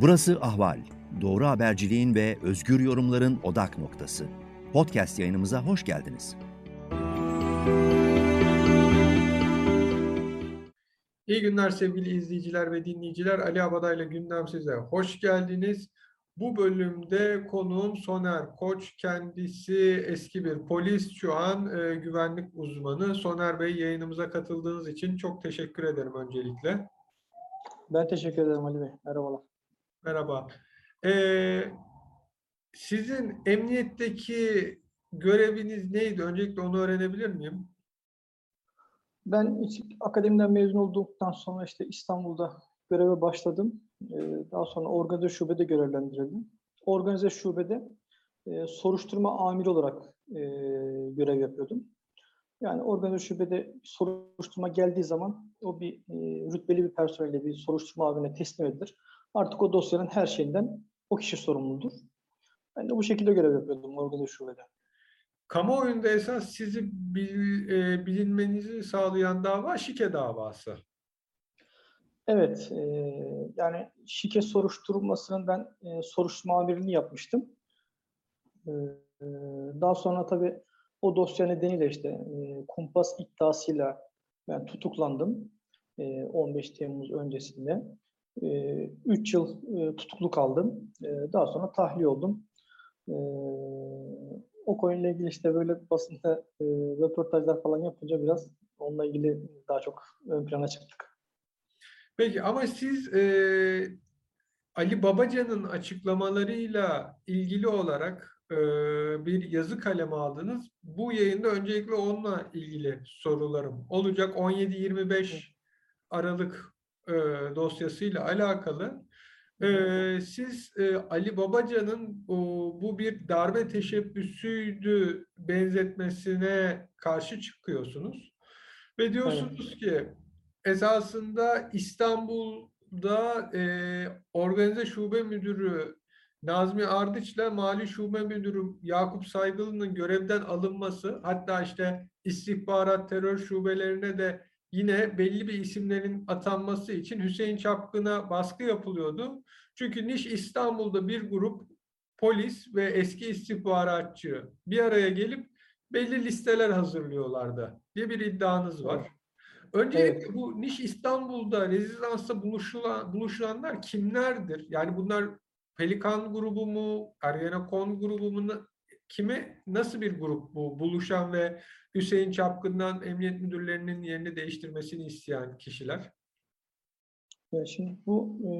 Burası Ahval. Doğru haberciliğin ve özgür yorumların odak noktası. Podcast yayınımıza hoş geldiniz. İyi günler sevgili izleyiciler ve dinleyiciler. Ali Abadayla gündem size hoş geldiniz. Bu bölümde konuğum Soner Koç. Kendisi eski bir polis, şu an e, güvenlik uzmanı. Soner Bey yayınımıza katıldığınız için çok teşekkür ederim öncelikle. Ben teşekkür ederim Ali Bey. Merhabalar. Merhaba. Ee, sizin emniyetteki göreviniz neydi? Öncelikle onu öğrenebilir miyim? Ben akademiden mezun olduktan sonra işte İstanbul'da göreve başladım. Ee, daha sonra organize şubede görevlendirildim. Organize şubede e, soruşturma amiri olarak e, görev yapıyordum. Yani organize şubede soruşturma geldiği zaman o bir e, rütbeli bir personelle bir soruşturma amirine teslim edilir. Artık o dosyanın her şeyinden o kişi sorumludur. Ben de bu şekilde görev yapıyordum organize şubede. Kamuoyunda esas sizi bil, e, bilinmenizi sağlayan dava şike davası. Evet, e, yani şike soruşturmasının ben e, soruşturma amirliğini yapmıştım. E, e, daha sonra tabii o dosya nedeniyle işte e, kumpas iddiasıyla ben tutuklandım. E, 15 Temmuz öncesinde. 3 e, yıl e, tutuklu kaldım. E, daha sonra tahliye oldum. E, o konuyla ilgili işte böyle basında e, röportajlar falan yapınca biraz onunla ilgili daha çok ön plana çıktık. Peki ama siz e, Ali Babacan'ın açıklamalarıyla ilgili olarak e, bir yazı kalemi aldınız. Bu yayında öncelikle onunla ilgili sorularım olacak. 17-25 Aralık e, dosyasıyla alakalı. E, siz e, Ali Babacan'ın bu bir darbe teşebbüsüydü benzetmesine karşı çıkıyorsunuz. Ve diyorsunuz evet. ki esasında İstanbul'da e, organize şube müdürü Nazmi Ardıç'la Mali Şube Müdürü Yakup Saygılı'nın görevden alınması hatta işte istihbarat terör şubelerine de yine belli bir isimlerin atanması için Hüseyin Çapkın'a baskı yapılıyordu. Çünkü Niş İstanbul'da bir grup polis ve eski istihbaratçı bir araya gelip belli listeler hazırlıyorlardı diye bir iddianız var. Öncelikle evet. bu Niş İstanbul'da rezidansta buluşulan, buluşulanlar kimlerdir? Yani bunlar Pelikan grubu mu, Ergenekon grubu mu, kime nasıl bir grup bu buluşan ve Hüseyin Çapkın'dan emniyet müdürlerinin yerini değiştirmesini isteyen kişiler? Ya şimdi bu e,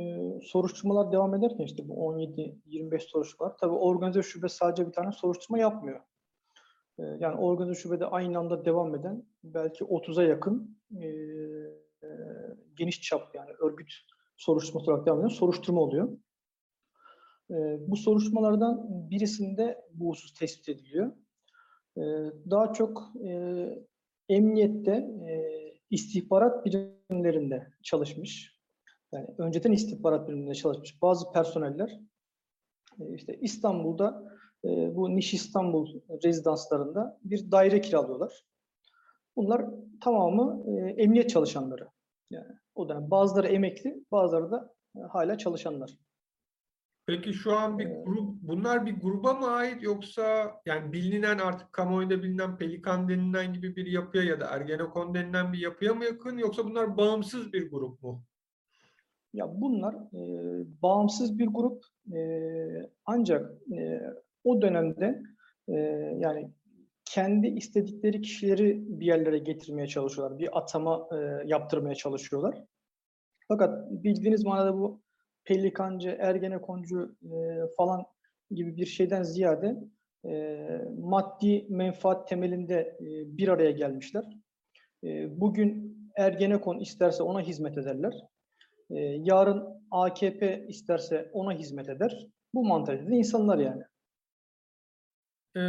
soruşturmalar devam ederken işte bu 17-25 soruşturmalar tabii organize şube sadece bir tane soruşturma yapmıyor. E, yani organize şubede aynı anda devam eden belki 30'a yakın e, e, geniş çap yani örgüt soruşturması olarak devam eden soruşturma oluyor. E, bu soruşturmalardan birisinde bu husus tespit ediliyor. E, daha çok e, emniyette e, istihbarat birimlerinde çalışmış. Yani önceden istihbarat biriminde çalışmış bazı personeller e, işte İstanbul'da bu Niş İstanbul rezidanslarında bir daire kiralıyorlar. Bunlar tamamı emniyet çalışanları. Yani o da bazıları emekli, bazıları da hala çalışanlar. Peki şu an bir grup, bunlar bir gruba mı ait yoksa yani bilinen artık kamuoyunda bilinen Pelikan denilen gibi bir yapıya ya da Ergenekon denilen bir yapıya mı yakın yoksa bunlar bağımsız bir grup mu? Ya bunlar e, bağımsız bir grup e, ancak e, o dönemde e, yani kendi istedikleri kişileri bir yerlere getirmeye çalışıyorlar. Bir atama e, yaptırmaya çalışıyorlar. Fakat bildiğiniz manada bu pelikancı, ergenekoncu e, falan gibi bir şeyden ziyade e, maddi menfaat temelinde e, bir araya gelmişler. E, bugün Ergenekon isterse ona hizmet ederler. E, yarın AKP isterse ona hizmet eder. Bu mantalitede insanlar yani. Ee,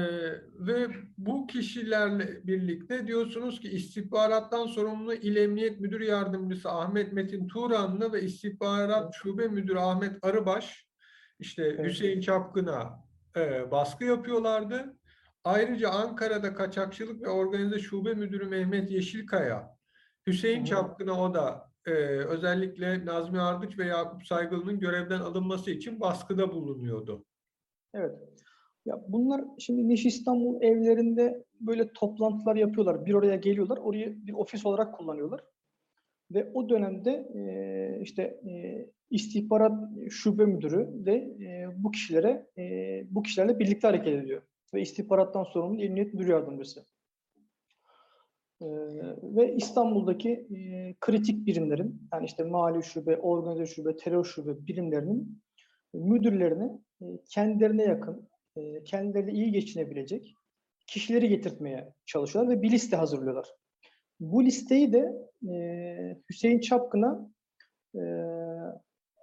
ve bu kişilerle birlikte diyorsunuz ki istihbarattan sorumlu İl Emniyet Müdür Yardımcısı Ahmet Metin Turanlı ve istihbarat şube müdürü Ahmet Arıbaş işte evet. Hüseyin Çapkın'a e, baskı yapıyorlardı. Ayrıca Ankara'da kaçakçılık ve organize şube müdürü Mehmet Yeşilkaya Hüseyin hı. Çapkın'a o da e, özellikle Nazmi Ardıç ve Yakup Saygılı'nın görevden alınması için baskıda bulunuyordu. Evet. Ya bunlar şimdi Niş İstanbul evlerinde böyle toplantılar yapıyorlar. Bir oraya geliyorlar. Orayı bir ofis olarak kullanıyorlar. Ve o dönemde e, işte e, istihbarat şube müdürü de e, bu kişilere e, bu kişilerle birlikte hareket ediyor. Ve istihbarattan sorumlu emniyet müdür yardımcısı. E, ve İstanbul'daki e, kritik birimlerin yani işte mali şube, organize şube, terör şube birimlerinin müdürlerini e, kendilerine yakın, e, kendileriyle iyi geçinebilecek kişileri getirtmeye çalışıyorlar ve bir liste hazırlıyorlar. Bu listeyi de e, Hüseyin Çapkın'a e,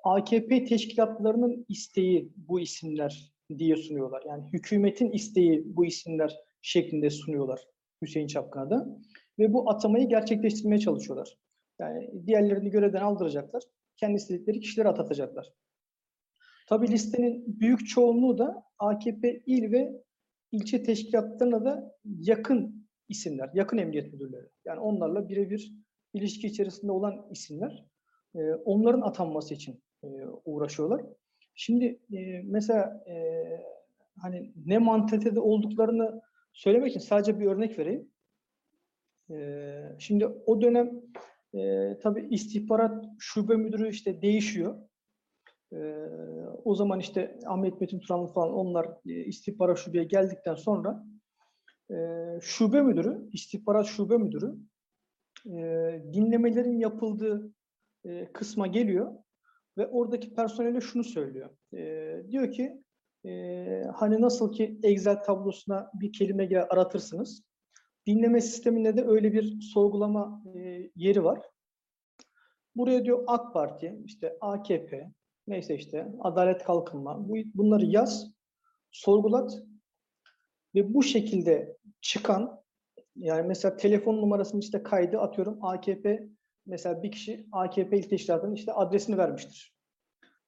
AKP teşkilatlarının isteği bu isimler diye sunuyorlar. Yani hükümetin isteği bu isimler şeklinde sunuyorlar Hüseyin Çapkın'a da. Ve bu atamayı gerçekleştirmeye çalışıyorlar. Yani diğerlerini görevden aldıracaklar. Kendi istedikleri kişileri atatacaklar. Tabii listenin büyük çoğunluğu da AKP il ve ilçe teşkilatlarına da yakın isimler, yakın emniyet müdürleri. Yani onlarla birebir ilişki içerisinde olan isimler. Ee, onların atanması için e, uğraşıyorlar. Şimdi e, mesela e, hani ne mantalitede olduklarını söylemek için sadece bir örnek vereyim. E, şimdi o dönem e, tabii istihbarat şube müdürü işte değişiyor. Ee, o zaman işte Ahmet Metin Turanlı falan onlar e, istihbarat şubeye geldikten sonra e, şube müdürü, istihbarat şube müdürü e, dinlemelerin yapıldığı e, kısma geliyor ve oradaki personele şunu söylüyor. Diyor ki hani nasıl ki Excel tablosuna bir kelime gel- aratırsınız. Dinleme sisteminde de öyle bir sorgulama yeri var. Buraya diyor AK Parti, işte AKP, neyse işte Adalet Kalkınma bu, bunları yaz, sorgulat ve bu şekilde çıkan yani mesela telefon numarasının işte kaydı atıyorum AKP mesela bir kişi AKP il teşkilatının işte adresini vermiştir.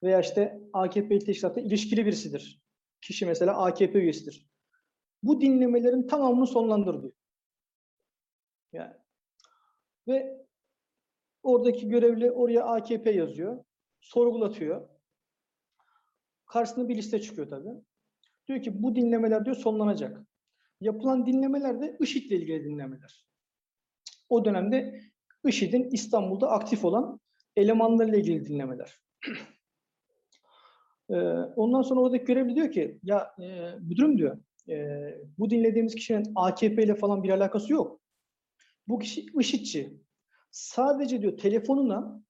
Veya işte AKP il teşkilatı ilişkili birisidir. Kişi mesela AKP üyesidir. Bu dinlemelerin tamamını sonlandır diyor. Yani ve oradaki görevli oraya AKP yazıyor sorgulatıyor. Karşısına bir liste çıkıyor tabii. Diyor ki bu dinlemeler diyor sonlanacak. Yapılan dinlemeler de IŞİD'le ilgili dinlemeler. O dönemde IŞİD'in İstanbul'da aktif olan elemanlarıyla ilgili dinlemeler. Ee, ondan sonra oradaki görevli diyor ki ya e, müdürüm diyor e, bu dinlediğimiz kişinin AKP ile falan bir alakası yok. Bu kişi IŞİD'ci. Sadece diyor telefonuna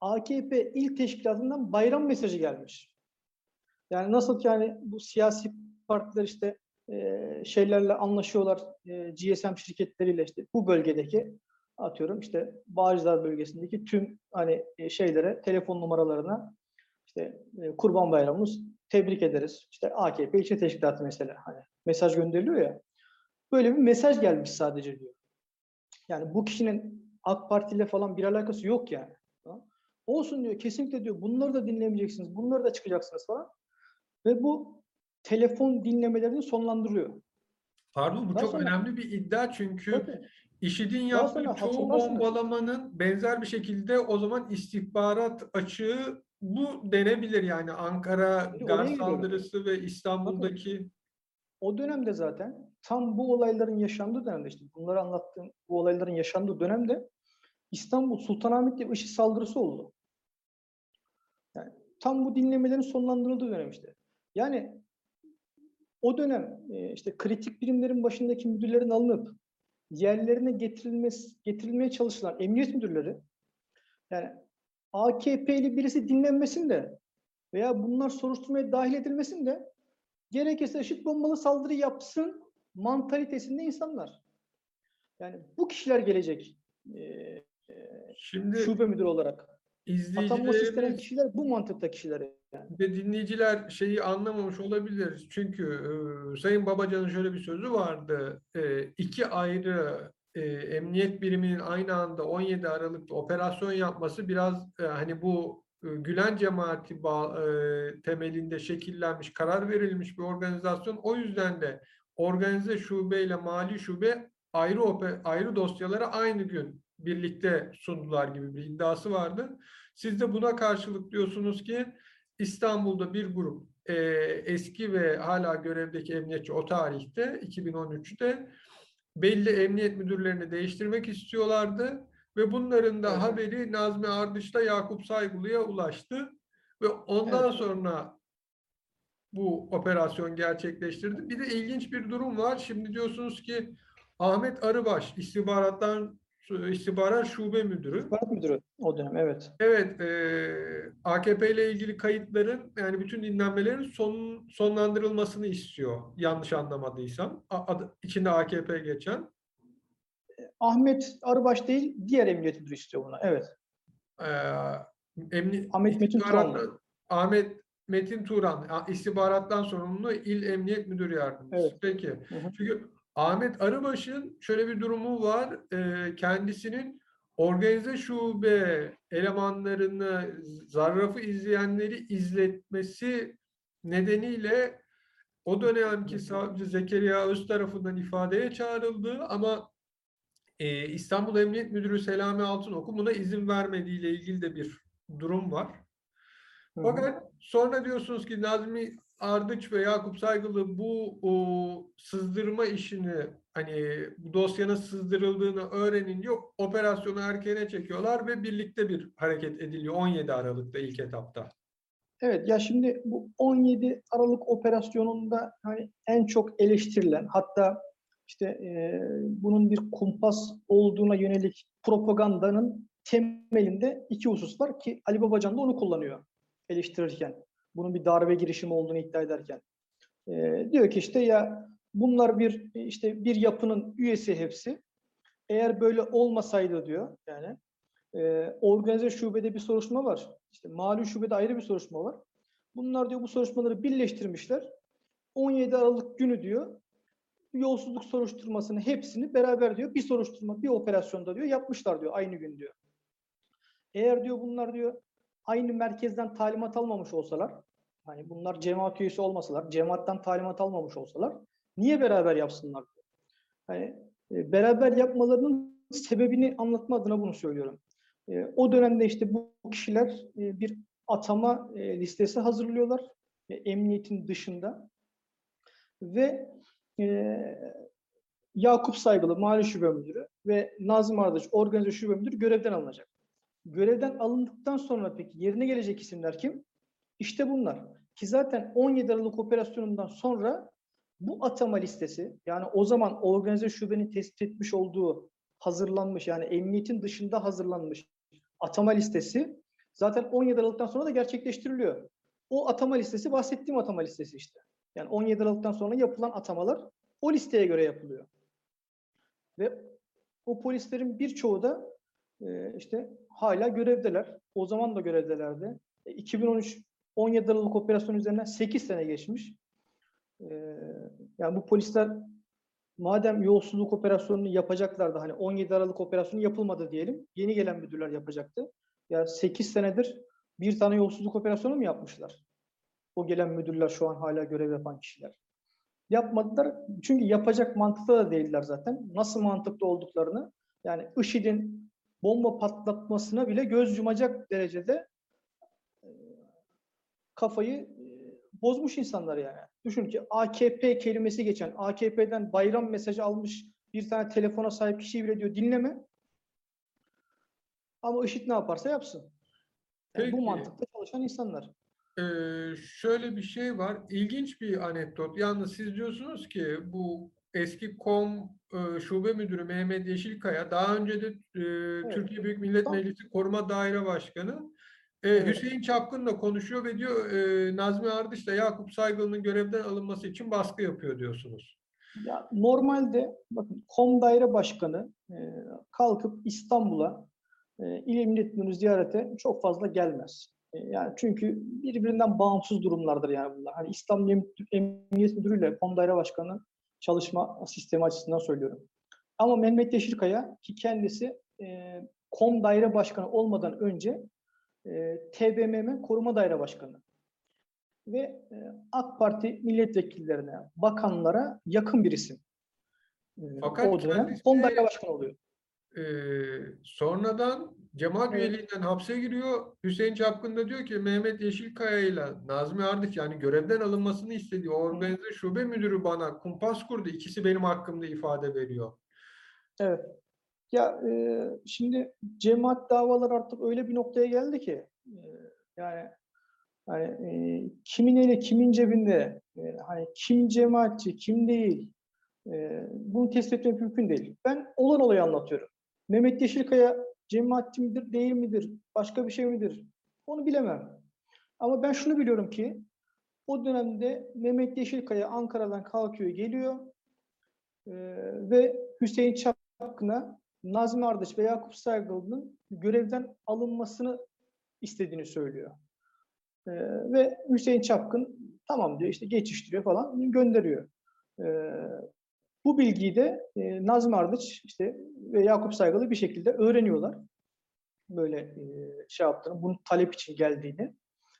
AKP il teşkilatından bayram mesajı gelmiş. Yani nasıl ki yani bu siyasi partiler işte e, şeylerle anlaşıyorlar e, GSM şirketleriyle işte bu bölgedeki atıyorum işte Bağcılar bölgesindeki tüm hani e, şeylere telefon numaralarına işte e, Kurban Bayramımız tebrik ederiz. İşte AKP ilçe teşkilatı mesela hani mesaj gönderiliyor ya. Böyle bir mesaj gelmiş sadece diyor. Yani bu kişinin AK Parti ile falan bir alakası yok yani. Olsun diyor kesinlikle diyor bunları da dinlemeyeceksiniz, bunları da çıkacaksınız falan. Ve bu telefon dinlemelerini sonlandırıyor. Pardon bu Daha çok sonra- önemli bir iddia çünkü Tabii. IŞİD'in yaptığı çoğu bombalamanın benzer bir şekilde o zaman istihbarat açığı bu denebilir yani Ankara gaz gidiyorum. saldırısı ve İstanbul'daki O dönemde zaten tam bu olayların yaşandığı dönemde işte bunları anlattığım bu olayların yaşandığı dönemde İstanbul Sultanahmet'te IŞİD saldırısı oldu. Tam bu dinlemelerin sonlandırıldığı dönem işte. Yani o dönem e, işte kritik birimlerin başındaki müdürlerin alınıp yerlerine getirilmesi, getirilmeye çalışılan emniyet müdürleri yani AKP'li birisi dinlenmesin de veya bunlar soruşturmaya dahil edilmesin de gerekirse IŞİD bombalı saldırı yapsın mantalitesinde insanlar. Yani bu kişiler gelecek e, e, şimdi şube müdürü olarak. Atanması istenen kişiler bu mantıkta kişiler. Yani. ve dinleyiciler şeyi anlamamış olabilir. Çünkü e, Sayın Babacan'ın şöyle bir sözü vardı. E, iki ayrı e, emniyet biriminin aynı anda 17 Aralık'ta operasyon yapması biraz e, hani bu e, Gülen cemaati ba- e, temelinde şekillenmiş, karar verilmiş bir organizasyon. O yüzden de organize şube ile mali şube ayrı ayrı dosyaları aynı gün birlikte sundular gibi bir iddiası vardı. Siz de buna karşılık diyorsunuz ki İstanbul'da bir grup e, eski ve hala görevdeki emniyetçi o tarihte 2013'te belli emniyet müdürlerini değiştirmek istiyorlardı ve bunların da Evet. haberi Nazmi Ardış'ta Yakup Saygılı'ya ulaştı ve ondan Evet. sonra bu operasyon gerçekleştirdi. Bir de ilginç bir durum var. Şimdi diyorsunuz ki Ahmet Arıbaş istihbarattan istihbarat şube müdürü. İstihbarat müdürü o dönem evet. Evet, eee, AKP ile ilgili kayıtların yani bütün dinlenmelerin son, sonlandırılmasını istiyor. Yanlış anlamadıysam. A- adı, içinde AKP geçen. Ahmet Arıbaş değil diğer emniyet müdürü istiyor bunu. Evet. Eee emni, Ahmet Metin Turanlı. Ahmet Metin Turan, istihbarattan sorumlu İl Emniyet Müdür Yardımcısı. Evet. Peki. Hı hı. Çünkü Ahmet Arıbaş'ın şöyle bir durumu var. Eee, kendisinin organize şube elemanlarını, zarrafı izleyenleri izletmesi nedeniyle o dönemki savcı Zekeriya Öz tarafından ifadeye çağrıldı ama eee, İstanbul Emniyet Müdürü Selami Altınok'un buna izin vermediğiyle ilgili de bir durum var. Fakat sonra diyorsunuz ki Nazmi Ardıç ve Yakup Saygılı bu o, sızdırma işini hani bu dosyanın sızdırıldığını öğrenince operasyonu erkene çekiyorlar ve birlikte bir hareket ediliyor 17 Aralık'ta ilk etapta. Evet ya şimdi bu 17 Aralık operasyonunda hani en çok eleştirilen hatta işte e, bunun bir kumpas olduğuna yönelik propagandanın temelinde iki husus var ki Ali Babacan da onu kullanıyor eleştirirken. Bunun bir darbe girişimi olduğunu iddia ederken. E, diyor ki işte ya bunlar bir işte bir yapının üyesi hepsi. Eğer böyle olmasaydı diyor yani e, organize şubede bir soruşturma var. İşte mali şubede ayrı bir soruşturma var. Bunlar diyor bu soruşturmaları birleştirmişler. 17 Aralık günü diyor yolsuzluk soruşturmasını hepsini beraber diyor bir soruşturma bir operasyonda diyor yapmışlar diyor aynı gün diyor. Eğer diyor bunlar diyor aynı merkezden talimat almamış olsalar hani bunlar cemaat üyesi olmasalar cemaatten talimat almamış olsalar niye beraber yapsınlar? Hani e, beraber yapmalarının sebebini anlatma adına bunu söylüyorum. E, o dönemde işte bu kişiler e, bir atama listesi hazırlıyorlar emniyetin dışında ve Yakup Saygılı Mali Şube Müdürü ve Nazım Ardıç Organize Şube Müdürü görevden alınacak. Görevden alındıktan sonra peki yerine gelecek isimler kim? İşte bunlar. Ki zaten 17 Aralık operasyonundan sonra bu atama listesi yani o zaman organize şubenin tespit etmiş olduğu hazırlanmış yani emniyetin dışında hazırlanmış atama listesi zaten 17 Aralık'tan sonra da gerçekleştiriliyor. O atama listesi bahsettiğim atama listesi işte. Yani 17 Aralık'tan sonra yapılan atamalar o listeye göre yapılıyor. Ve o polislerin birçoğu da e, işte hala görevdeler. O zaman da görevdelerdi. E, 2013 17 Aralık operasyonu üzerinden 8 sene geçmiş. E, yani bu polisler madem yolsuzluk operasyonunu yapacaklardı hani 17 Aralık operasyonu yapılmadı diyelim. Yeni gelen müdürler yapacaktı. Ya 8 senedir bir tane yolsuzluk operasyonu mu yapmışlar? O gelen müdürler şu an hala görev yapan kişiler. Yapmadılar. Çünkü yapacak mantıkta da değiller zaten. Nasıl mantıklı olduklarını yani IŞİD'in bomba patlatmasına bile göz yumacak derecede e, kafayı e, bozmuş insanlar yani. Düşün ki AKP kelimesi geçen, AKP'den bayram mesajı almış bir tane telefona sahip kişiyi bile diyor dinleme. Ama IŞİD ne yaparsa yapsın. Yani bu Peki. mantıkla çalışan insanlar. Ee, şöyle bir şey var. İlginç bir anekdot. Yalnız siz diyorsunuz ki bu eski KOM e, şube müdürü Mehmet Yeşilkaya daha önce de e, Türkiye Büyük Millet. Meclisi Koruma Daire Başkanı e, Evet. Hüseyin Çapkın'la konuşuyor ve diyor e, Nazmi Ardış da Yakup Saygılı'nın görevden alınması için baskı yapıyor diyorsunuz. Ya normalde bakın KOM daire başkanı e, kalkıp İstanbul'a e, il emniyet ziyarete çok fazla gelmez. E, yani çünkü birbirinden bağımsız durumlardır yani bunlar. Hani İstanbul Em- Emniyet Müdürü ile KOM daire başkanı çalışma sistemi açısından söylüyorum. Ama Mehmet Yeşilkaya ki kendisi e, KOM daire başkanı olmadan önce e, TBMM koruma daire başkanı ve e, AK Parti milletvekillerine, bakanlara yakın bir isim. E, Fakat o dönem KOM daire başkanı oluyor. E, sonradan cemaat Evet. üyeliğinden hapse giriyor. Hüseyin Çapkın da diyor ki Mehmet Yeşilkaya ile Nazmi Ardıç yani görevden alınmasını istediği organize şube müdürü bana kumpas kurdu. İkisi benim hakkımda ifade veriyor. Evet. Ya e, şimdi cemaat davaları artık öyle bir noktaya geldi ki e, yani hani e, kimin eli kimin cebinde e, hani kim cemaatçi kim değil e, bunu tespit etmek mümkün değil. Ben olan olayı anlatıyorum. Mehmet Yeşilkaya cemaatçi midir değil midir başka bir şey midir onu bilemem. Ama ben şunu biliyorum ki o dönemde Mehmet Yeşilkaya Ankara'dan kalkıyor geliyor e, ve Hüseyin Çapkın'a Nazmi Ardıç ve Yakup Saygılı'nın görevden alınmasını istediğini söylüyor. Ee, ve Hüseyin Çapkın tamam diyor işte geçiştiriyor falan gönderiyor. Ee, bu bilgiyi de e, Nazmi Ardıç işte ve Yakup Saygılı bir şekilde öğreniyorlar. Böyle e, şey yaptığını, bunun talep için geldiğini.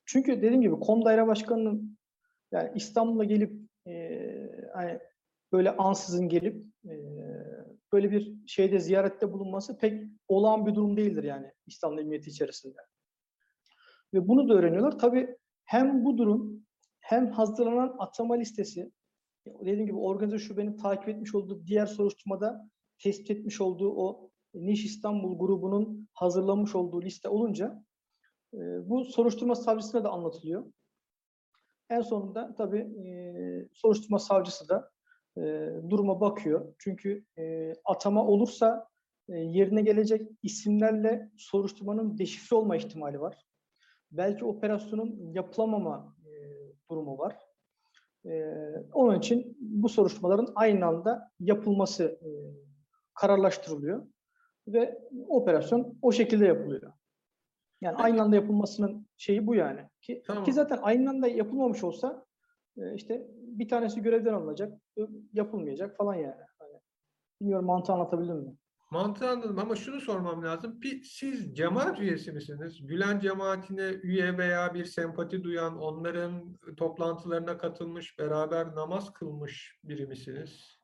Çünkü dediğim gibi Kom Daire Başkanı'nın yani İstanbul'a gelip e, hani böyle ansızın gelip e, böyle bir şeyde ziyarette bulunması pek olağan bir durum değildir yani İstanbul Emniyeti içerisinde. Ve bunu da öğreniyorlar. Tabii hem bu durum hem hazırlanan atama listesi dediğim gibi organize şubenin takip etmiş olduğu diğer soruşturmada tespit etmiş olduğu o Niş İstanbul grubunun hazırlamış olduğu liste olunca e, bu soruşturma savcısına da anlatılıyor. En sonunda tabii e, soruşturma savcısı da e, duruma bakıyor. Çünkü e, atama olursa e, yerine gelecek isimlerle soruşturmanın deşifre olma ihtimali var. Belki operasyonun yapılamama e, durumu var. E, onun için bu soruşturmaların aynı anda yapılması e, kararlaştırılıyor ve operasyon o şekilde yapılıyor. Yani Peki. aynı anda yapılmasının şeyi bu yani. Ki, Tamam. ki zaten aynı anda yapılmamış olsa e, işte bir tanesi görevden alınacak, yapılmayacak falan yani. Hani, bilmiyorum mantığı anlatabildim mi? Mantığı anladım ama şunu sormam lazım. Siz cemaat üyesi misiniz? Gülen cemaatine üye veya bir sempati duyan, onların toplantılarına katılmış, beraber namaz kılmış biri misiniz?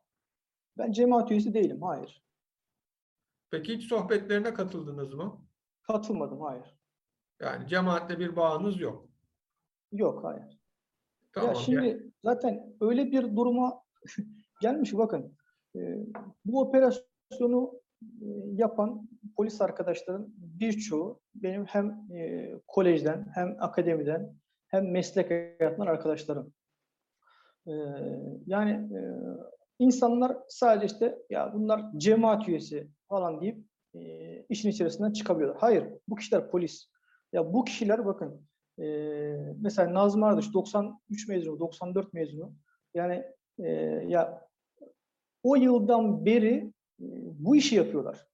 Ben cemaat üyesi değilim, hayır. Peki hiç sohbetlerine katıldınız mı? Katılmadım, hayır. Yani cemaatle bir bağınız yok. Yok, hayır. Tamam. ya şimdi zaten öyle bir duruma gelmiş bakın e, bu operasyonu yapan polis arkadaşların birçoğu benim hem e, kolejden hem akademiden hem meslek hayatından arkadaşlarım. E, yani e, insanlar sadece işte ya bunlar cemaat üyesi falan deyip e, işin içerisinden çıkabiliyorlar. Hayır, bu kişiler polis. Ya bu kişiler bakın e, mesela Nazım Ardıç 93 mezunu, 94 mezunu. Yani e, ya o yıldan beri e, bu işi yapıyorlar.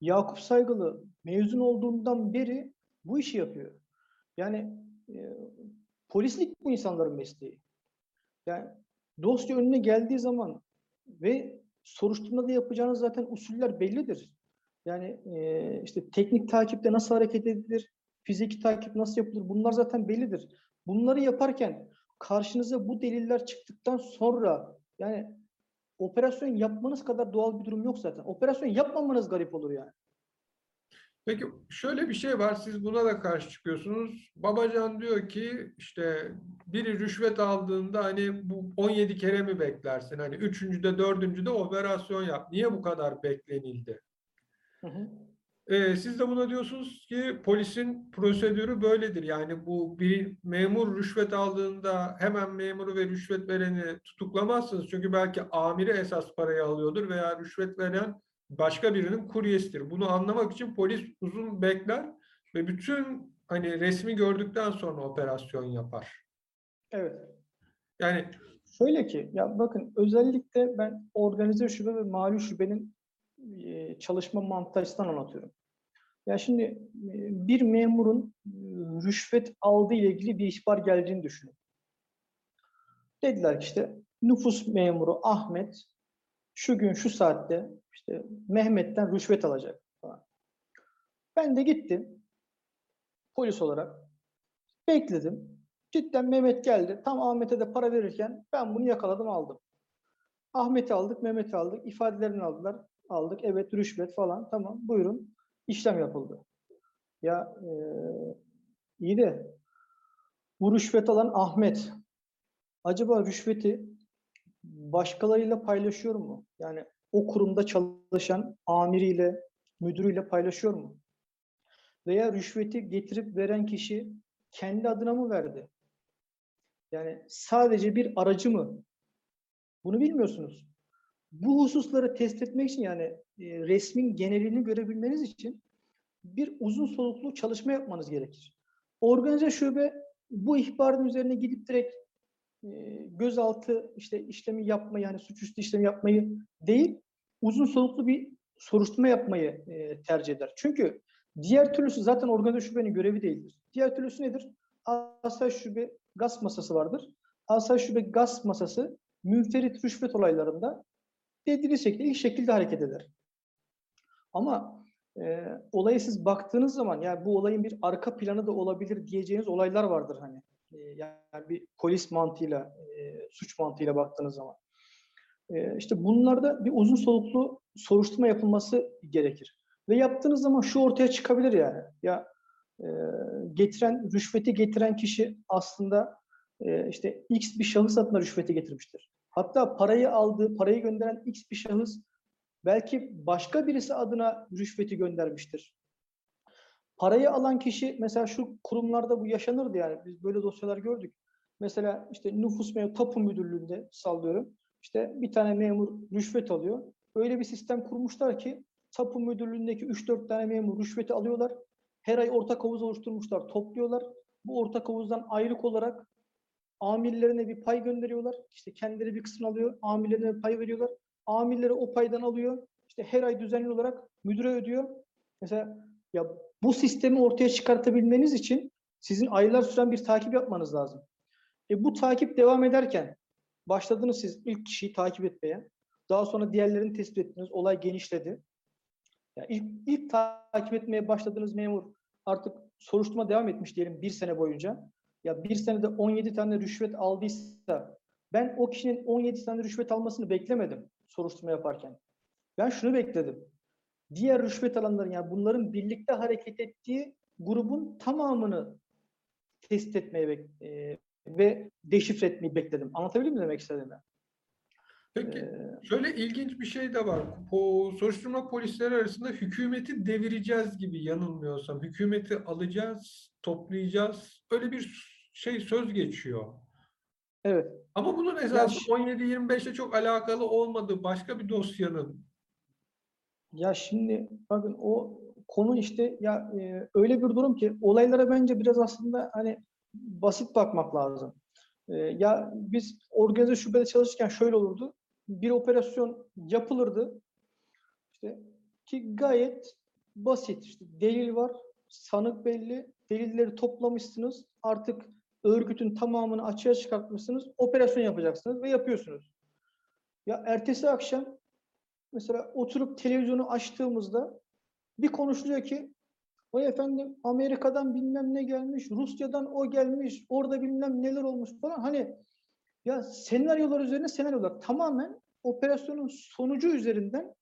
Yakup Saygılı mezun olduğundan beri bu işi yapıyor. Yani e, polislik bu insanların mesleği. Yani dosya önüne geldiği zaman ve soruşturmada yapacağınız zaten usuller bellidir. Yani e, işte teknik takipte nasıl hareket edilir, fiziki takip nasıl yapılır bunlar zaten bellidir. Bunları yaparken karşınıza bu deliller çıktıktan sonra yani operasyon yapmanız kadar doğal bir durum yok zaten. Operasyon yapmamanız garip olur yani. Peki şöyle bir şey var, siz buna da karşı çıkıyorsunuz. Babacan diyor ki işte biri rüşvet aldığında hani bu 17 kere mi beklersin? Hani üçüncüde, dördüncüde operasyon yap. Niye bu kadar beklenildi? Hı hı. Ee, siz de buna diyorsunuz ki polisin prosedürü böyledir. Yani bu bir memur rüşvet aldığında hemen memuru ve rüşvet vereni tutuklamazsınız. Çünkü belki amiri esas parayı alıyordur veya rüşvet veren başka birinin kuryesidir. Bunu anlamak için polis uzun bekler ve bütün hani resmi gördükten sonra operasyon yapar. Evet. Yani Şöyle ki ya bakın özellikle ben organize şube ve mali şubenin çalışma mantığı anlatıyorum. Ya şimdi bir memurun rüşvet aldığı ile ilgili bir ihbar geldiğini düşünün. Dediler ki işte nüfus memuru Ahmet şu gün şu saatte işte Mehmet'ten rüşvet alacak falan. Ben de gittim polis olarak bekledim. Cidden Mehmet geldi. Tam Ahmet'e de para verirken ben bunu yakaladım aldım. Ahmet'i aldık, Mehmet'i aldık. ifadelerini aldılar. Aldık. Evet rüşvet falan. Tamam buyurun. İşlem yapıldı. Ya e, iyi de bu rüşvet alan Ahmet acaba rüşveti başkalarıyla paylaşıyor mu? Yani o kurumda çalışan amiriyle, müdürüyle paylaşıyor mu? Veya rüşveti getirip veren kişi kendi adına mı verdi? Yani sadece bir aracı mı? Bunu bilmiyorsunuz. Bu hususları test etmek için yani e, resmin genelini görebilmeniz için bir uzun soluklu çalışma yapmanız gerekir. Organize şube bu ihbarın üzerine gidip direkt e, gözaltı işte işlemi yapmayı yani suçüstü işlemi yapmayı değil uzun soluklu bir soruşturma yapmayı e, tercih eder. Çünkü diğer türlüsü zaten organize şubenin görevi değildir. Diğer türlüsü nedir? Asayiş şube gaz masası vardır. Asayiş şube gaz masası münferit rüşvet olaylarında dediğiniz şekilde ilk şekilde hareket eder. Ama e, olaya siz baktığınız zaman yani bu olayın bir arka planı da olabilir diyeceğiniz olaylar vardır hani. E, yani bir polis mantığıyla, e, suç mantığıyla baktığınız zaman. E, işte bunlarda bir uzun soluklu soruşturma yapılması gerekir. Ve yaptığınız zaman şu ortaya çıkabilir yani. Ya e, getiren, rüşveti getiren kişi aslında e, işte X bir şahıs adına rüşveti getirmiştir. Hatta parayı aldığı, parayı gönderen X bir şahıs belki başka birisi adına rüşveti göndermiştir. Parayı alan kişi mesela şu kurumlarda bu yaşanırdı yani biz böyle dosyalar gördük. Mesela işte nüfus memur tapu müdürlüğünde sallıyorum. İşte bir tane memur rüşvet alıyor. Öyle bir sistem kurmuşlar ki tapu müdürlüğündeki 3-4 tane memur rüşveti alıyorlar. Her ay ortak havuz oluşturmuşlar, topluyorlar. Bu ortak havuzdan ayrık olarak amirlerine bir pay gönderiyorlar. İşte kendileri bir kısmını alıyor, amirlerine bir pay veriyorlar. Amirleri o paydan alıyor. İşte her ay düzenli olarak müdüre ödüyor. Mesela ya bu sistemi ortaya çıkartabilmeniz için sizin aylar süren bir takip yapmanız lazım. E bu takip devam ederken başladınız siz ilk kişiyi takip etmeye. Daha sonra diğerlerini tespit ettiniz. Olay genişledi. Yani ilk, ilk takip etmeye başladığınız memur artık soruşturma devam etmiş diyelim bir sene boyunca. Ya bir senede 17 tane rüşvet aldıysa ben o kişinin 17 tane rüşvet almasını beklemedim soruşturma yaparken. Ben şunu bekledim. Diğer rüşvet alanların yani bunların birlikte hareket ettiği grubun tamamını tespit etmeye bek- e, ve deşifre etmeyi bekledim. Anlatabildim mi demek istediğimi? Peki Ee, şöyle ilginç bir şey de var. Po, soruşturma polisleri arasında hükümeti devireceğiz gibi yanılmıyorsam. Hükümeti alacağız, toplayacağız. Öyle bir şey söz geçiyor. evet. Ama bunun esası şi- 17-25'le çok alakalı olmadığı başka bir dosyanın. Ya şimdi bakın o konu işte ya e, öyle bir durum ki olaylara bence biraz aslında hani basit bakmak lazım. E, ya biz organize şubede çalışırken şöyle olurdu. Bir operasyon yapılırdı. İşte ki gayet basit. İşte delil var, sanık belli, delilleri toplamışsınız. Artık örgütün tamamını açığa çıkartmışsınız. Operasyon yapacaksınız ve yapıyorsunuz. Ya ertesi akşam mesela oturup televizyonu açtığımızda bir konuşuluyor ki vay efendim Amerika'dan bilmem ne gelmiş, Rusya'dan o gelmiş, orada bilmem neler olmuş falan. Hani ya senaryolar üzerine senaryolar tamamen operasyonun sonucu üzerinden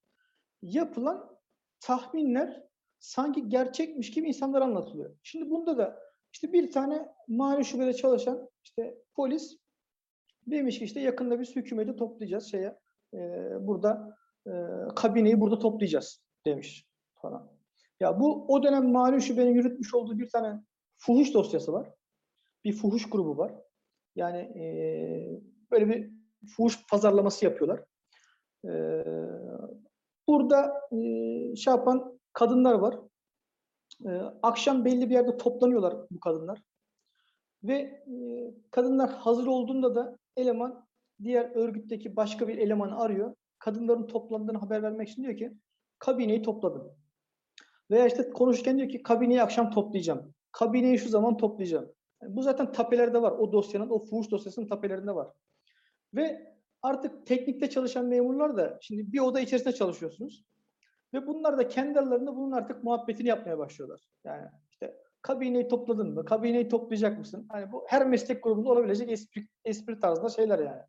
yapılan tahminler sanki gerçekmiş gibi insanlara anlatılıyor. Şimdi bunda da işte bir tane mali şubede çalışan işte polis demiş ki işte yakında biz hükümeti toplayacağız şeye e, burada e, kabineyi burada toplayacağız demiş falan. Ya bu o dönem mali şubenin yürütmüş olduğu bir tane fuhuş dosyası var. Bir fuhuş grubu var. Yani e, böyle bir fuhuş pazarlaması yapıyorlar. E, burada e, şey yapan kadınlar var. E, akşam belli bir yerde toplanıyorlar bu kadınlar. Ve e, kadınlar hazır olduğunda da eleman diğer örgütteki başka bir elemanı arıyor. Kadınların toplandığını haber vermek için diyor ki kabineyi topladım. Veya işte konuşurken diyor ki kabineyi akşam toplayacağım. Kabineyi şu zaman toplayacağım. Yani bu zaten tapelerde var. O dosyanın, o fuhuş dosyasının tapelerinde var. Ve artık teknikte çalışan memurlar da şimdi bir oda içerisinde çalışıyorsunuz. Ve bunlar da kendi aralarında bunun artık muhabbetini yapmaya başlıyorlar. Yani işte kabineyi topladın mı? Kabineyi toplayacak mısın? Hani bu her meslek grubunda olabilecek espri, espri tarzında şeyler yani.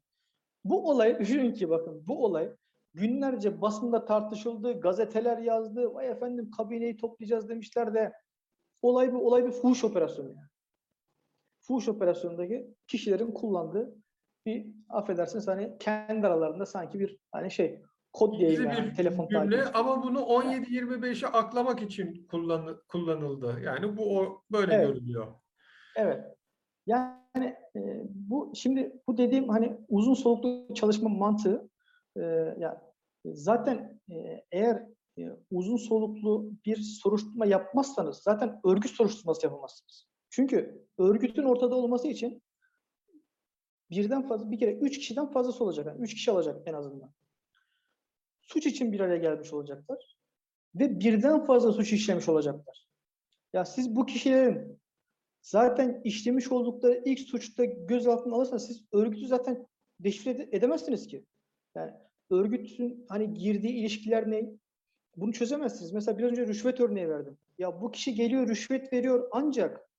Bu olay düşünün ki bakın bu olay günlerce basında tartışıldı, gazeteler yazdı. Vay efendim kabineyi toplayacağız demişler de olay bir olay bir fuhuş operasyonu yani. Fuhuş operasyonundaki kişilerin kullandığı bir affedersiniz hani kendi aralarında sanki bir hani şey kod Gizli yani bir telefon cümle takibi. ama bunu 17-25'e aklamak için kullan, kullanıldı. Yani bu o böyle Evet. görülüyor. Evet. Yani e, bu şimdi bu dediğim hani uzun soluklu çalışma mantığı e, ya zaten e, eğer e, uzun soluklu bir soruşturma yapmazsanız zaten örgüt soruşturması yapamazsınız. Çünkü örgütün ortada olması için birden fazla bir kere üç kişiden fazlası olacak. Yani üç kişi olacak en azından. Suç için bir araya gelmiş olacaklar ve birden fazla suç işlemiş olacaklar. Ya siz bu kişilerin zaten işlemiş oldukları ilk suçta gözaltına alırsanız siz örgütü zaten deşifre ede- edemezsiniz ki. Yani örgütün hani girdiği ilişkiler ne? Bunu çözemezsiniz. Mesela biraz önce rüşvet örneği verdim. Ya bu kişi geliyor rüşvet veriyor ancak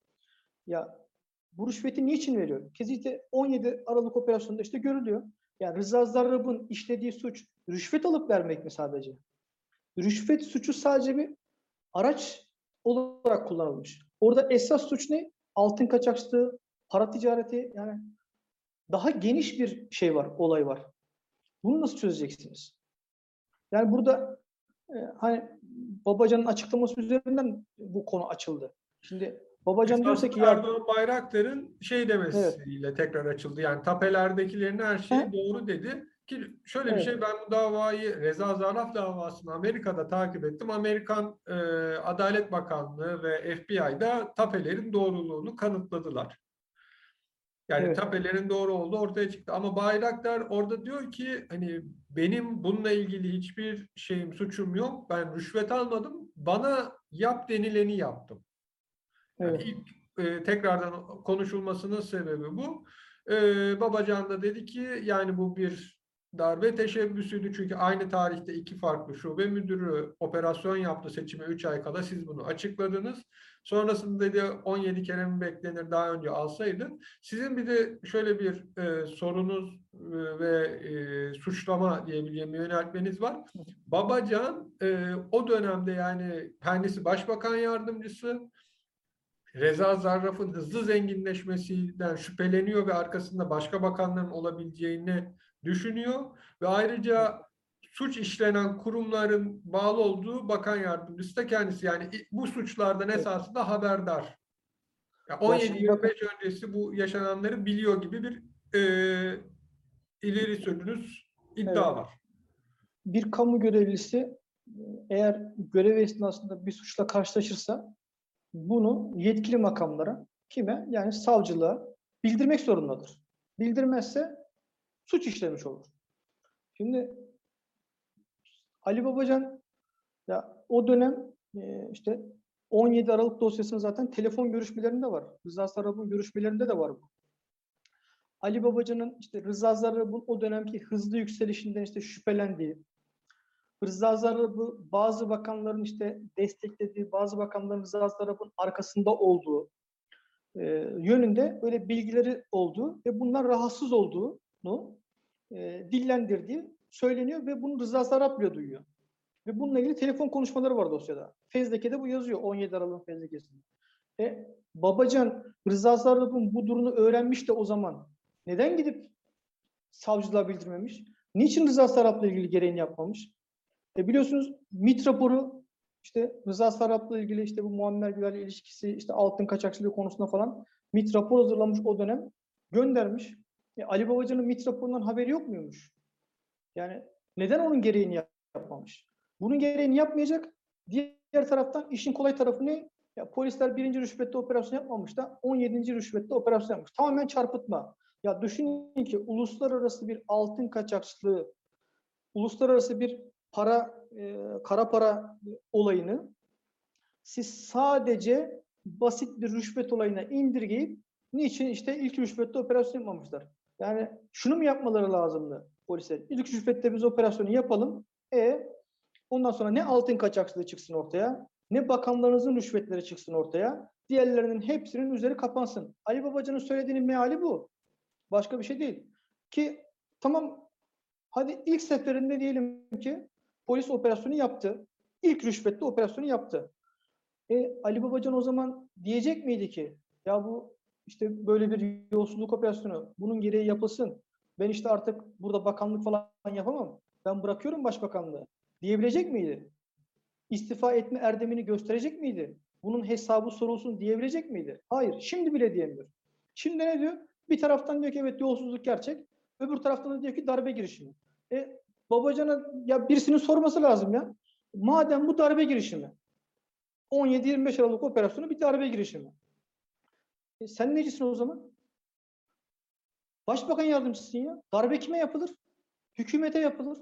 ya bu rüşveti niçin veriyor? İşte 17 Aralık operasyonunda işte görülüyor. Yani Rıza Zarrab'ın işlediği suç rüşvet alıp vermek mi sadece? Rüşvet suçu sadece bir araç olarak kullanılmış. Orada esas suç ne? Altın kaçakçılığı, para ticareti yani daha geniş bir şey var, olay var. Bunu nasıl çözeceksiniz? Yani burada e, hani Babacan'ın açıklaması üzerinden bu konu açıldı. Şimdi Babacan diyorsa ki ya Erdoğan Bayraktar'ın şey demesiyle tekrar açıldı. Yani tapelerdekilerin her şeyi He? doğru dedi. Ki şöyle bir Evet. şey ben bu davayı Reza Zarrab davasını Amerika'da takip ettim. Amerikan e, Adalet Bakanlığı ve FBI'da tapelerin doğruluğunu kanıtladılar. Yani Evet. tapelerin doğru olduğu ortaya çıktı. Ama Bayraktar orada diyor ki hani benim bununla ilgili hiçbir şeyim, suçum yok. Ben rüşvet almadım. Bana yap denileni yaptım. Yani evet, ilk e, tekrardan konuşulmasının sebebi bu. E, Babacan da dedi ki yani bu bir darbe teşebbüsüydü çünkü aynı tarihte iki farklı şube müdürü operasyon yaptı seçime 3 ay kala siz bunu açıkladınız. Sonrasında dedi 17 kere mi beklenir daha önce alsaydın. Sizin bir de şöyle bir e, sorunuz e, ve e, suçlama diyebileceğim yöneltmeniz var. Babacan e, o dönemde yani kendisi başbakan yardımcısı Reza Zarrab'ın hızlı zenginleşmesinden şüpheleniyor ve arkasında başka bakanların olabileceğini düşünüyor ve ayrıca suç işlenen kurumların bağlı olduğu bakan yardımcısı da kendisi. Yani bu suçlardan Evet. esasında haberdar. Ya Ya şimdi bakın- 17-25 öncesi bu yaşananları biliyor gibi bir e, ileri sürünüz iddia Evet. var. bir kamu görevlisi eğer görev esnasında bir suçla karşılaşırsa bunu yetkili makamlara kime? Yani savcılığa bildirmek zorundadır. Bildirmezse suç işlemiş olur. Şimdi Ali Babacan ya o dönem e, işte 17 Aralık dosyasının zaten telefon görüşmelerinde var. Rıza Sarrab'ın görüşmelerinde de var bu. Ali Babacan'ın işte Rıza Zarrab'ın o dönemki hızlı yükselişinden işte şüphelendiği, Rıza Zarrab'ı bazı bakanların işte desteklediği, bazı bakanların Rıza Zarrab'ın arkasında olduğu e, yönünde böyle bilgileri olduğu ve bunlar rahatsız olduğunu e, dillendirdiği söyleniyor ve bunu Rıza Zarrab bile duyuyor. Ve bununla ilgili telefon konuşmaları var dosyada. Fezleke'de bu yazıyor 17 Aralık fezlekesinde. E, Babacan Rıza Zarrab'ın bu durumunu öğrenmiş de o zaman neden gidip savcılığa bildirmemiş? Niçin Rıza Sarrab'la ilgili gereğini yapmamış? E biliyorsunuz MİT raporu işte Rıza Sarrab'la ilgili işte bu Muammer Güler'le ilişkisi işte altın kaçakçılığı konusunda falan MİT rapor hazırlamış o dönem göndermiş. E, Ali Babacan'ın MİT raporundan haberi yok muymuş? Yani neden onun gereğini yap- yapmamış? Bunun gereğini yapmayacak. Diğer taraftan işin kolay tarafı ne? Ya polisler birinci rüşvette operasyon yapmamış da 17. rüşvette operasyon yapmış. Tamamen çarpıtma. Ya düşünün ki uluslararası bir altın kaçakçılığı, uluslararası bir para, e, kara para olayını siz sadece basit bir rüşvet olayına indirgeyip niçin işte ilk rüşvette operasyon yapmamışlar? Yani şunu mu yapmaları lazımdı polisler? İlk rüşvette biz operasyonu yapalım. E ondan sonra ne altın kaçakçılığı çıksın ortaya, ne bakanlarınızın rüşvetleri çıksın ortaya. Diğerlerinin hepsinin üzeri kapansın. Ali Babacan'ın söylediğinin meali bu. Başka bir şey değil. Ki tamam Hadi ilk seferinde diyelim ki polis operasyonu yaptı. İlk rüşvetli operasyonu yaptı. E, Ali Babacan o zaman diyecek miydi ki ya bu işte böyle bir yolsuzluk operasyonu bunun gereği yapılsın. Ben işte artık burada bakanlık falan yapamam. Ben bırakıyorum başbakanlığı. Diyebilecek miydi? İstifa etme erdemini gösterecek miydi? Bunun hesabı sorulsun diyebilecek miydi? Hayır. Şimdi bile diyemiyor. Şimdi ne diyor? Bir taraftan diyor ki evet yolsuzluk gerçek. Öbür taraftan da diyor ki darbe girişimi. E Babacan'a ya birisinin sorması lazım ya. Madem bu darbe girişimi 17-25 Aralık operasyonu bir darbe girişimi. E sen necisin o zaman? Başbakan yardımcısın ya. Darbe kime yapılır? Hükümete yapılır.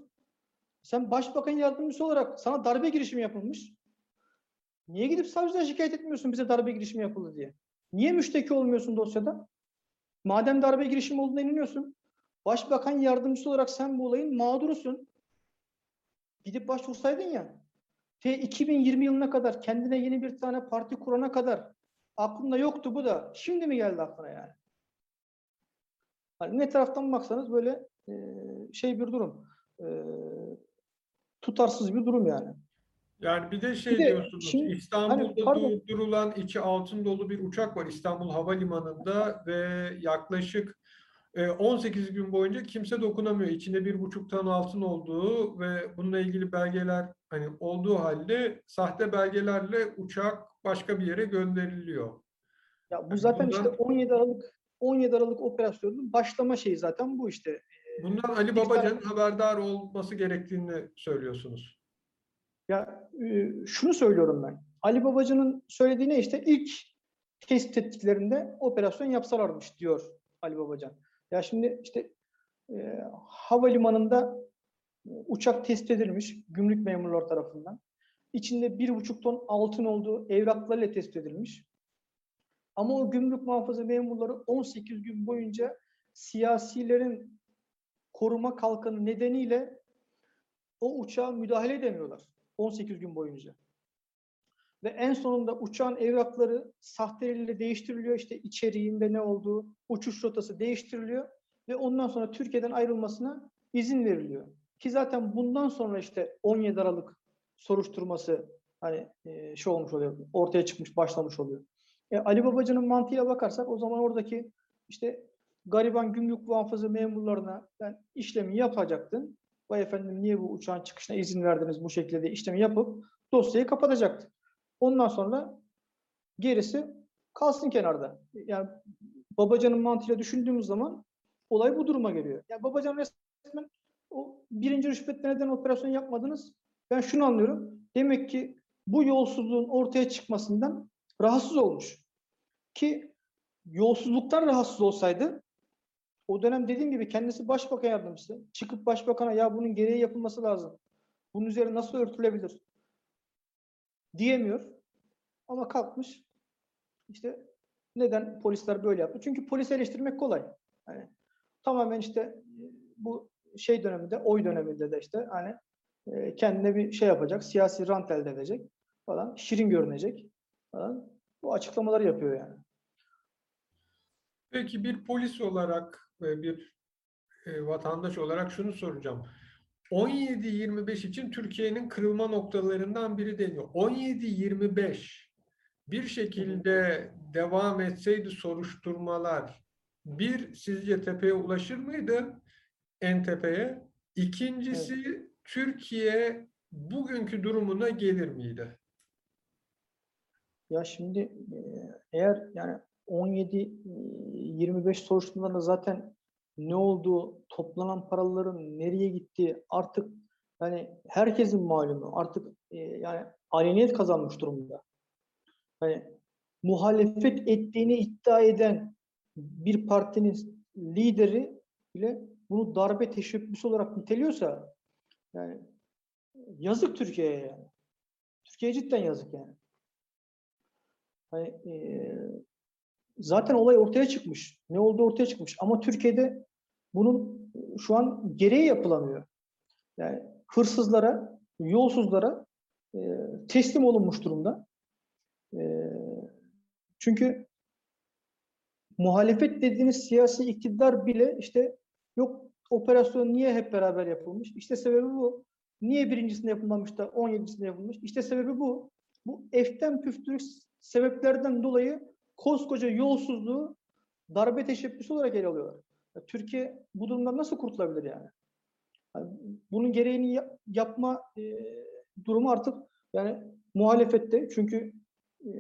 Sen başbakan yardımcısı olarak sana darbe girişimi yapılmış. Niye gidip savcıya şikayet etmiyorsun bize darbe girişimi yapıldı diye? Niye müşteki olmuyorsun dosyada? Madem darbe girişimi olduğuna inanıyorsun. Başbakan yardımcısı olarak sen bu olayın mağdurusun. Gidip başvursaydın ya. Te 2020 yılına kadar kendine yeni bir tane parti kurana kadar aklında yoktu bu da. Şimdi mi geldi aklına yani? Hani ne taraftan baksanız böyle e, şey bir durum. E, tutarsız bir durum yani. Yani bir de şey Bir de diyorsunuz, şimdi- İstanbul'da hani durdurulan içi altın dolu bir uçak var İstanbul Havalimanı'nda ve yaklaşık 18 gün boyunca kimse dokunamıyor. İçinde bir buçuk ton altın olduğu ve bununla ilgili belgeler hani olduğu halde sahte belgelerle uçak başka bir yere gönderiliyor. Ya bu Yani zaten bundan- işte 17 Aralık 17 Aralık operasyonunun başlama şeyi zaten bu işte. Bundan Ali Babacan'ın haberdar olması gerektiğini söylüyorsunuz. Ya e, şunu söylüyorum ben. Ali Babacan'ın söylediğine işte ilk tespit ettiklerinde operasyon yapsalarmış diyor Ali Babacan. Ya şimdi işte e, havalimanında e, uçak tespit edilmiş gümrük memurları tarafından. İçinde bir buçuk ton altın olduğu evraklarıyla tespit edilmiş. Ama o gümrük muhafaza memurları 18 gün boyunca siyasilerin koruma kalkanı nedeniyle o uçağa müdahale edemiyorlar. 18 gün boyunca. Ve en sonunda uçağın evrakları sahteleriyle değiştiriliyor. İşte içeriğinde ne olduğu, uçuş rotası değiştiriliyor. Ve ondan sonra Türkiye'den ayrılmasına izin veriliyor. Ki zaten bundan sonra işte 17 Aralık soruşturması hani e, şey olmuş oluyor, ortaya çıkmış, başlamış oluyor. E, Ali Babacan'ın mantığıyla bakarsak o zaman oradaki işte gariban gümrük muhafaza memurlarına ben işlemi yapacaktın. Vay efendim niye bu uçağın çıkışına izin verdiniz bu şekilde de işlemi yapıp dosyayı kapatacaktı. Ondan sonra gerisi kalsın kenarda. Yani Babacan'ın mantığıyla düşündüğümüz zaman olay bu duruma geliyor. Yani Babacan resmen o birinci rüşvetle neden operasyon yapmadınız? Ben şunu anlıyorum. Demek ki bu yolsuzluğun ortaya çıkmasından rahatsız olmuş. Ki yolsuzluktan rahatsız olsaydı o dönem dediğim gibi kendisi başbakan yardımcısı. Çıkıp başbakana ya bunun gereği yapılması lazım. Bunun üzeri nasıl örtülebilir? Diyemiyor. Ama kalkmış. İşte neden polisler böyle yaptı? Çünkü polis eleştirmek kolay. Yani tamamen işte bu şey döneminde, oy döneminde de işte hani e, kendine bir şey yapacak, siyasi rant elde edecek falan, şirin görünecek falan. Bu açıklamaları yapıyor yani. Peki bir polis olarak ve bir e, vatandaş olarak şunu soracağım. 17-25 için Türkiye'nin kırılma noktalarından biri deniyor. 17-25 bir şekilde devam etseydi soruşturmalar bir sizce tepeye ulaşır mıydı? En tepeye. İkincisi Türkiye bugünkü durumuna gelir miydi? Ya şimdi e, eğer yani 17-25 soruşturmalarında zaten ne olduğu, toplanan paraların nereye gittiği artık yani herkesin malumu. Artık e, yani aleniyet kazanmış durumda. Hani muhalefet ettiğini iddia eden bir partinin lideri bile bunu darbe teşebbüsü olarak niteliyorsa yani yazık Türkiye'ye yani. Türkiye'ye cidden yazık yani. Hani, e, zaten olay ortaya çıkmış. Ne olduğu ortaya çıkmış. Ama Türkiye'de bunun şu an gereği yapılamıyor. Yani hırsızlara, yolsuzlara e, teslim olunmuş durumda. E, çünkü muhalefet dediğiniz siyasi iktidar bile işte yok Operasyon niye hep beraber yapılmış? İşte sebebi bu. Niye birincisinde yapılmamış da 17'sinde yapılmış? İşte sebebi bu. Bu eften püftürük sebeplerden dolayı koskoca yolsuzluğu darbe teşebbüsü olarak ele alıyorlar. Ya Türkiye bu durumdan nasıl kurtulabilir yani? Yani bunun gereğini yap- yapma e, durumu artık yani muhalefette çünkü e,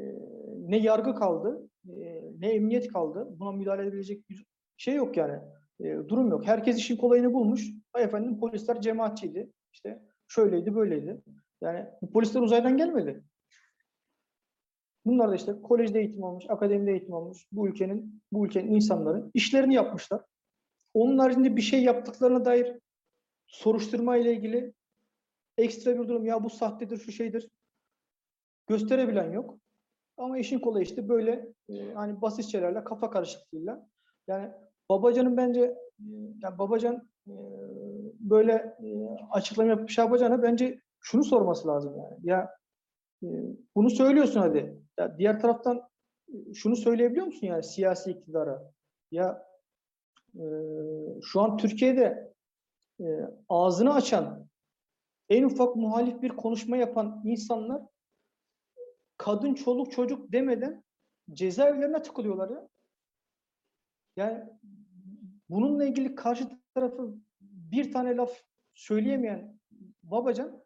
ne yargı kaldı e, ne emniyet kaldı. Buna müdahale edebilecek bir şey yok yani. E, durum yok. Herkes işin kolayını bulmuş. Ay efendim polisler cemaatçiydi. İşte şöyleydi böyleydi. Yani bu polisler uzaydan gelmedi. Bunlar da işte kolejde eğitim almış, akademide eğitim almış. Bu ülkenin bu ülkenin insanları işlerini yapmışlar. Onun haricinde bir şey yaptıklarına dair soruşturma ile ilgili ekstra bir durum ya bu sahtedir, şu şeydir gösterebilen yok. Ama işin kolayı işte böyle e, hani basit şeylerle kafa karışıklığıyla yani Babacan'ın bence e, yani Babacan e, böyle e, açıklama yapıp şey yapacağına bence şunu sorması lazım yani. Ya bunu söylüyorsun hadi. Ya diğer taraftan e, şunu söyleyebiliyor musun yani siyasi iktidara? Ya e, şu an Türkiye'de e, ağzını açan en ufak muhalif bir konuşma yapan insanlar kadın, çoluk, çocuk demeden cezaevlerine tıkılıyorlar ya. Yani bununla ilgili karşı tarafı bir tane laf söyleyemeyen Babacan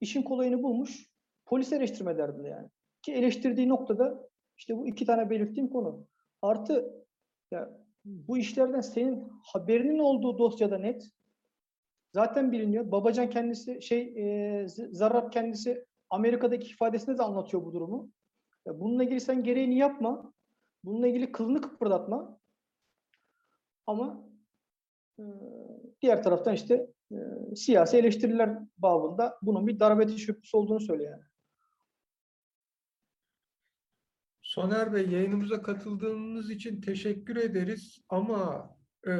işin kolayını bulmuş. Polis eleştirme derdinde yani. Ki eleştirdiği noktada işte bu iki tane belirttiğim konu. Artı ya bu işlerden senin haberinin olduğu dosyada net. Zaten biliniyor. Babacan kendisi şey e, Zarrab kendisi Amerika'daki ifadesinde de anlatıyor bu durumu. Ya bununla ilgili sen gereğini yapma. Bununla ilgili kılını kıpırdatma. Ama e, diğer taraftan işte e, siyasi eleştiriler babında bunun bir darbe teşebbüsü olduğunu söylüyor yani. Soner Bey yayınımıza katıldığınız için teşekkür ederiz ama e,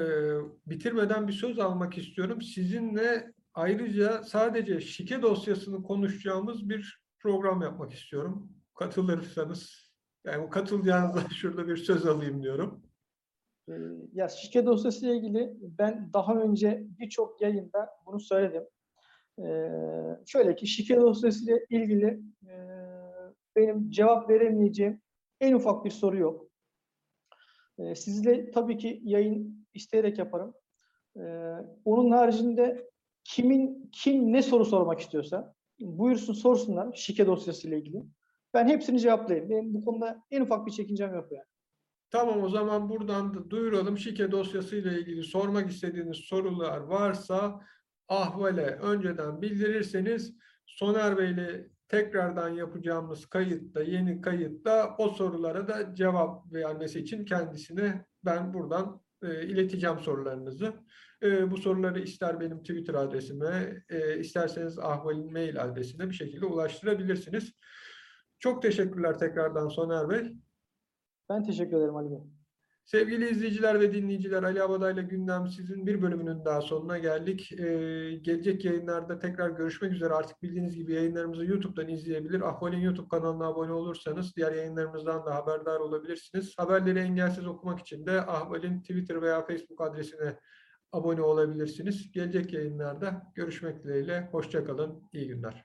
bitirmeden bir söz almak istiyorum. Sizinle ayrıca sadece şike dosyasını konuşacağımız bir program yapmak istiyorum. Katılırsanız, yani katılacağınızda şurada bir söz alayım diyorum. Ee, Ya şike dosyası ile ilgili ben daha önce birçok yayında bunu söyledim. Ee, şöyle ki şike dosyası ile ilgili e, benim cevap veremeyeceğim en ufak bir soru yok. Ee, sizle tabii ki yayın isteyerek yaparım. Ee, onun haricinde kimin kim ne soru sormak istiyorsa buyursun sorsunlar şike dosyası ile ilgili. Ben hepsini cevaplayayım. Benim bu konuda en ufak bir çekincem yok yani. Tamam o zaman buradan da duyuralım. Şike dosyasıyla ilgili sormak istediğiniz sorular varsa Ahval'e önceden bildirirseniz Soner Bey'le tekrardan yapacağımız kayıtta, yeni kayıtta o sorulara da cevap vermesi için kendisine ben buradan e, ileteceğim sorularınızı. E, bu soruları ister benim Twitter adresime, e, isterseniz Ahval'in mail adresine bir şekilde ulaştırabilirsiniz. Çok teşekkürler tekrardan Soner Bey. Ben teşekkür ederim Ali Bey. Sevgili izleyiciler ve dinleyiciler, Ali Abaday'la Gündem sizin bir bölümünün daha sonuna geldik. Ee, gelecek yayınlarda tekrar görüşmek üzere. Artık bildiğiniz gibi yayınlarımızı YouTube'dan izleyebilir. Ahval'in YouTube kanalına abone olursanız diğer yayınlarımızdan da haberdar olabilirsiniz. Haberleri engelsiz okumak için de Ahval'in Twitter veya Facebook adresine abone olabilirsiniz. Gelecek yayınlarda görüşmek dileğiyle. Hoşçakalın, iyi günler.